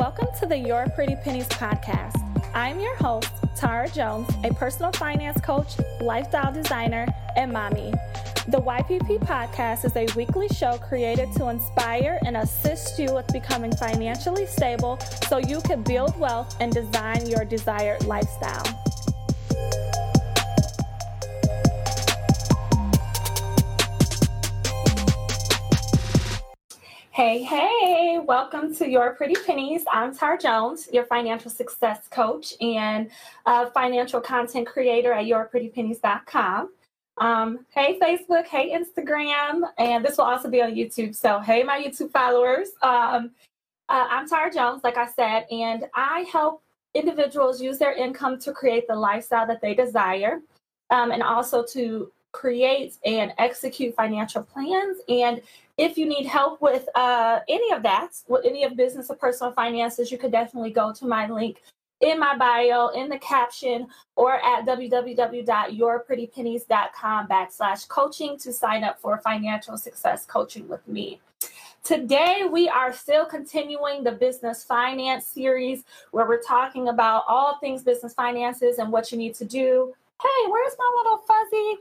Welcome to the Your Pretty Pennies podcast. I'm your host, Tara Jones, a personal finance coach, lifestyle designer, and mommy. The YPP podcast is a weekly show created to inspire and assist you with becoming financially stable so you can build wealth and design your desired lifestyle. Hey, hey, welcome to Your Pretty Pennies. I'm Tara Jones, your financial success coach and financial content creator at yourprettypennies.com. Um, hey, Facebook, hey, Instagram, and this will also be on YouTube. So, hey, my YouTube followers. Um, uh, I'm Tara Jones, like I said, and I help individuals use their income to create the lifestyle that they desire um, and also to create and execute financial plans and if you need help with uh, any of that, with any of business or personal finances, you could definitely go to my link in my bio, in the caption, or at www.yourprettypennies.com backslash coaching to sign up for financial success coaching with me. Today, we are still continuing the business finance series where we're talking about all things business finances and what you need to do. Hey, where's my little fuzzy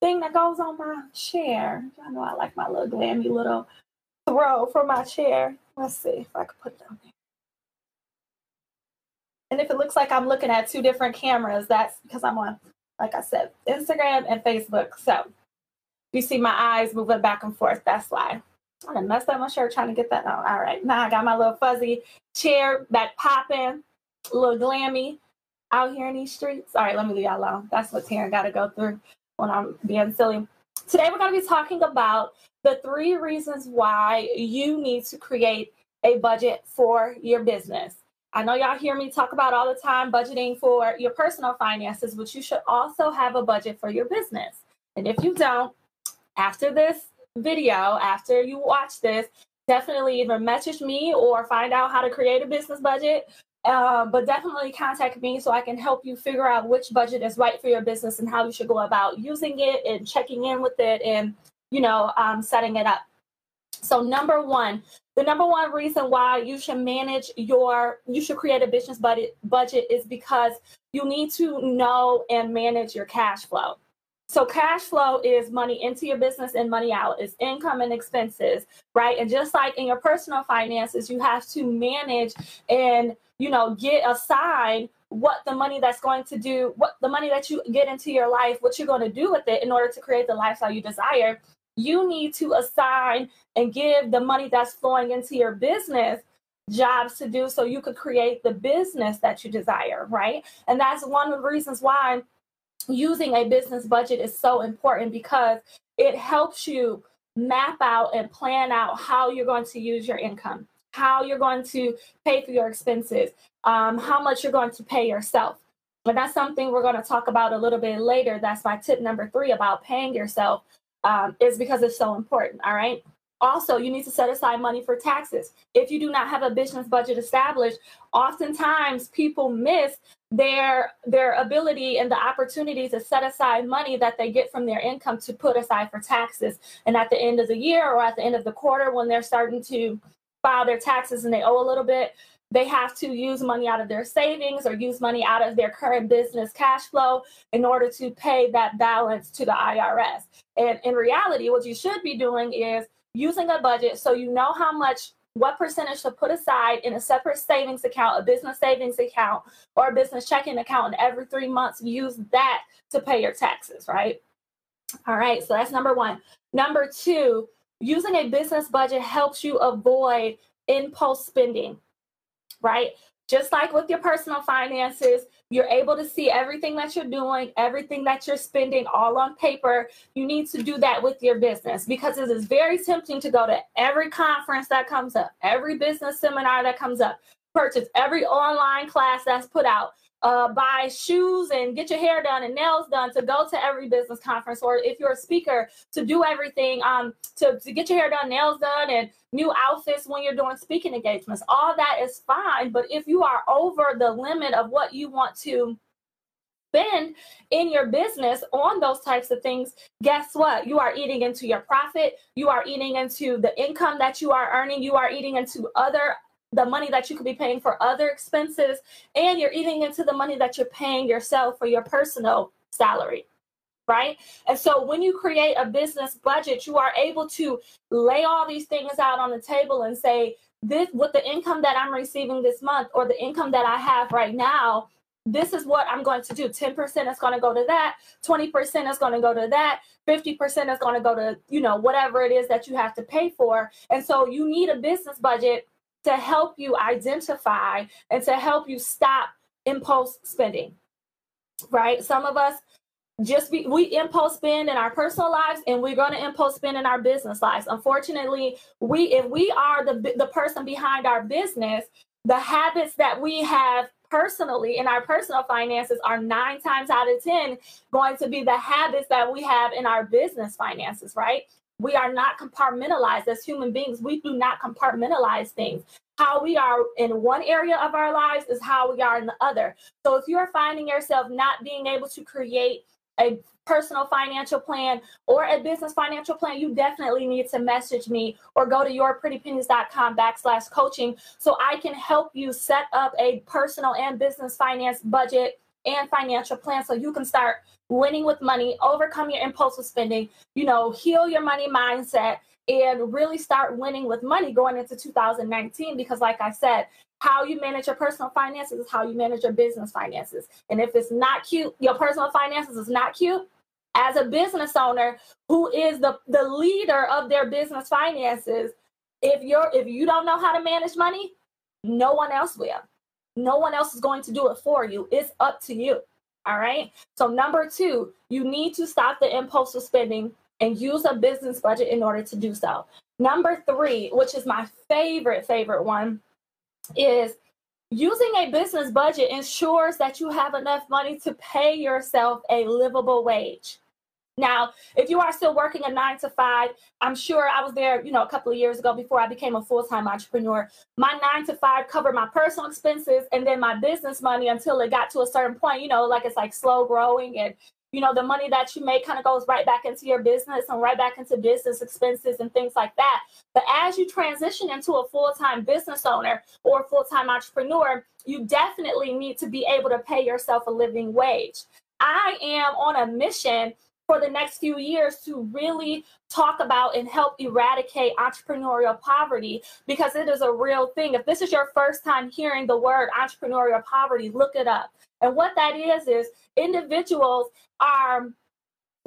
thing that goes on my chair. I know I like my little glammy little throw for my chair. Let's see if I can put it down there. And if it looks like I'm looking at two different cameras, that's because I'm on, like I said, Instagram and Facebook. So you see my eyes moving back and forth. That's why. I done messed up my shirt trying to get that on. All right. Now I got my little fuzzy chair back popping, little glammy out here in these streets. All right, let me leave y'all alone. That's what Taryn got to go through when I'm being silly. Today, we're going to be talking about the three reasons why you need to create a budget for your business. I know y'all hear me talk about all the time budgeting for your personal finances, but you should also have a budget for your business. And if you don't, after this video, after you watch this, definitely either message me or find out how to create a business budget uh, but definitely contact me so I can help you figure out which budget is right for your business and how you should go about using it and checking in with it and, you know, um, setting it up. So, number one, the number one reason why you should manage your, you should create a business budget, budget is because you need to know and manage your cash flow. So cash flow is money into your business and money out. Is income and expenses, right? And just like in your personal finances, you have to manage and you know get aside what the money that's going to do, what the money that you get into your life, what you're going to do with it in order to create the lifestyle you desire. You need to assign and give the money that's flowing into your business jobs to do so you could create the business that you desire, right? And that's one of the reasons why using a business budget is so important because it helps you map out and plan out how you're going to use your income, how you're going to pay for your expenses, um, how much you're going to pay yourself. And that's something we're going to talk about a little bit later. That's my tip number three about paying yourself, um, is because it's so important. All right. Also, you need to set aside money for taxes. If you do not have a business budget established, oftentimes people miss their their ability and the opportunity to set aside money that they get from their income to put aside for taxes. And at the end of the year or at the end of the quarter when they're starting to file their taxes and they owe a little bit, they have to use money out of their savings or use money out of their current business cash flow in order to pay that balance to the IRS. And in reality, what you should be doing is using a budget so you know how much what percentage to put aside in a separate savings account, a business savings account, or a business checking account, and every three months use that to pay your taxes, right? All right, so that's number one. Number two, using a business budget helps you avoid impulse spending, right? Just like with your personal finances, you're able to see everything that you're doing, everything that you're spending all on paper. You need to do that with your business because it is very tempting to go to every conference that comes up, every business seminar that comes up, purchase every online class that's put out, uh, buy shoes and get your hair done and nails done to go to every business conference or if you're a speaker to do everything um, to, to get your hair done nails done and new outfits when you're doing speaking engagements all that is fine but if you are over the limit of what you want to spend in your business on those types of things, guess what? You are eating into your profit. You are eating into the income that you are earning. You are eating into other the money that you could be paying for other expenses, and you're eating into the money that you're paying yourself for your personal salary right? And so when you create a business budget, you are able to lay all these things out on the table and say, this with the income that I'm receiving this month or the income that I have right now, this is what I'm going to do. 10% is going to go to that, 20% is going to go to that, 50% is going to go to, you know, whatever it is that you have to pay for. And so you need a business budget to help you identify and to help you stop impulse spending. Right? Some of us just be, we impulse spend in our personal lives and we're going to impulse spend in our business lives unfortunately we if we are the the person behind our business the habits that we have personally in our personal finances are nine times out of ten going to be the habits that we have in our business finances right we are not compartmentalized as human beings. We do not compartmentalize things. How we are in one area of our lives is how we are in the other. So if you're finding yourself not being able to create a personal financial plan or a business financial plan, you definitely need to message me or go to yourprettypennies.com backslash coaching so I can help you set up a personal and business finance budget and financial plan so you can start winning with money, overcome your impulsive spending, you know, heal your money mindset, and really start winning with money going into 2019. Because, like I said, how you manage your personal finances is how you manage your business finances. And if it's not cute, your personal finances is not cute, as a business owner who is the, the leader of their business finances, if you're if you don't know how to manage money, no one else will. No one else is going to do it for you. It's up to you. All right. So number two, you need to stop the impulsive spending and use a business budget in order to do so. Number three, which is my favorite, favorite one, is using a business budget ensures that you have enough money to pay yourself a livable wage. Now, if you are still working a nine to five, I'm sure I was there, you know, a couple of years ago before I became a full time entrepreneur. My nine to five covered my personal expenses and then my business money until it got to a certain point, you know, like it's like slow growing and you know the money that you make kind of goes right back into your business and right back into business expenses and things like that but as you transition into a full-time business owner or full-time entrepreneur you definitely need to be able to pay yourself a living wage i am on a mission for the next few years to really talk about and help eradicate entrepreneurial poverty because it is a real thing. If this is your first time hearing the word entrepreneurial poverty, look it up. And what that is, is individuals are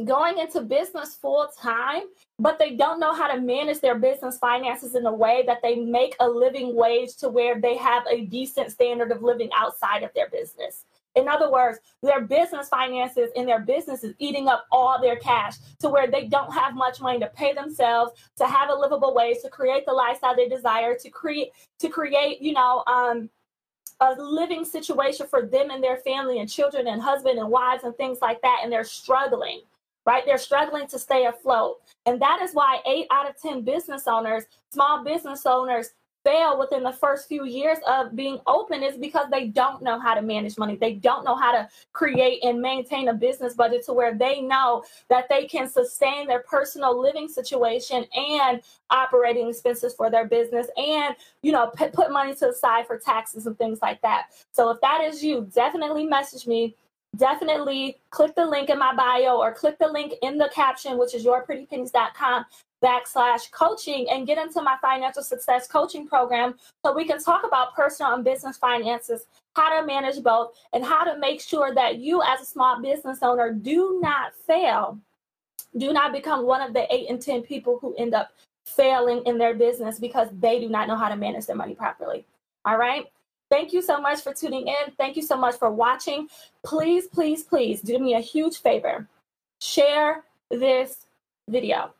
going into business full time, but they don't know how to manage their business finances in a way that they make a living wage to where they have a decent standard of living outside of their business. In other words, their business finances and their business is eating up all their cash to where they don't have much money to pay themselves, to have a livable wage, to create the lifestyle they desire, to create to create, you know, um, a living situation for them and their family and children and husband and wives and things like that. And they're struggling, right? They're struggling to stay afloat. And that is why eight out of 10 business owners, small business owners, fail within the first few years of being open is because they don't know how to manage money. They don't know how to create and maintain a business budget to where they know that they can sustain their personal living situation and operating expenses for their business and, you know, p- put money to the side for taxes and things like that. So if that is you, definitely message me definitely click the link in my bio or click the link in the caption, which is yourprettypennies.com backslash coaching and get into my financial success coaching program so we can talk about personal and business finances, how to manage both, and how to make sure that you, as a small business owner, do not fail. Do not become one of the eight and 10 people who end up failing in their business because they do not know how to manage their money properly. All right. Thank you so much for tuning in. Thank you so much for watching. Please, please, please do me a huge favor. Share this video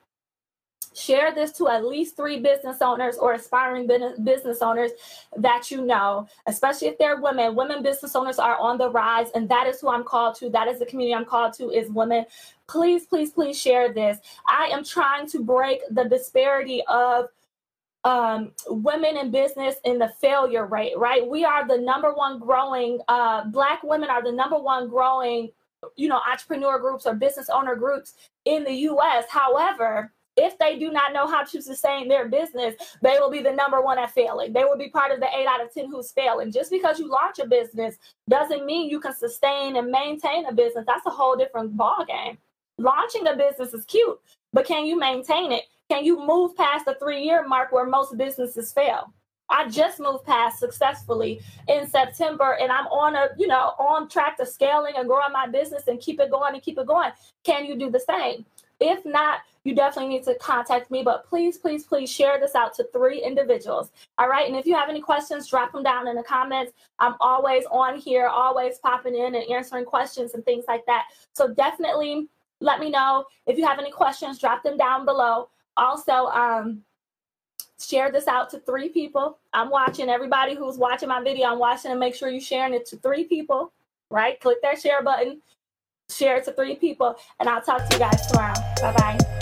share this to at least three business owners or aspiring business owners that you know, especially if they're women. Women business owners are on the rise, and that is who I'm called to. That is the community I'm called to is women. Please, please, please share this. I am trying to break the disparity of um, women in business in the failure rate, right? We are the number one growing, uh, Black women are the number one growing, you know, entrepreneur groups or business owner groups in the US. However, if they do not know how to sustain their business, they will be the number one at failing. They will be part of the eight out of 10 who's failing. Just because you launch a business doesn't mean you can sustain and maintain a business. That's a whole different ball game. Launching a business is cute, but can you maintain it? Can you move past the three year mark where most businesses fail? I just moved past successfully in September and I'm on a, you know, on track to scaling and growing my business and keep it going and keep it going. Can you do the same? If not, you definitely need to contact me. But please, please, please share this out to three individuals. All right. And if you have any questions, drop them down in the comments. I'm always on here, always popping in and answering questions and things like that. So definitely let me know. If you have any questions, drop them down below. Also, um, share this out to three people. I'm watching everybody who's watching my video. I'm watching and make sure you're sharing it to three people, right? Click that share button, share it to three people, and I'll talk to you guys tomorrow. Bye bye.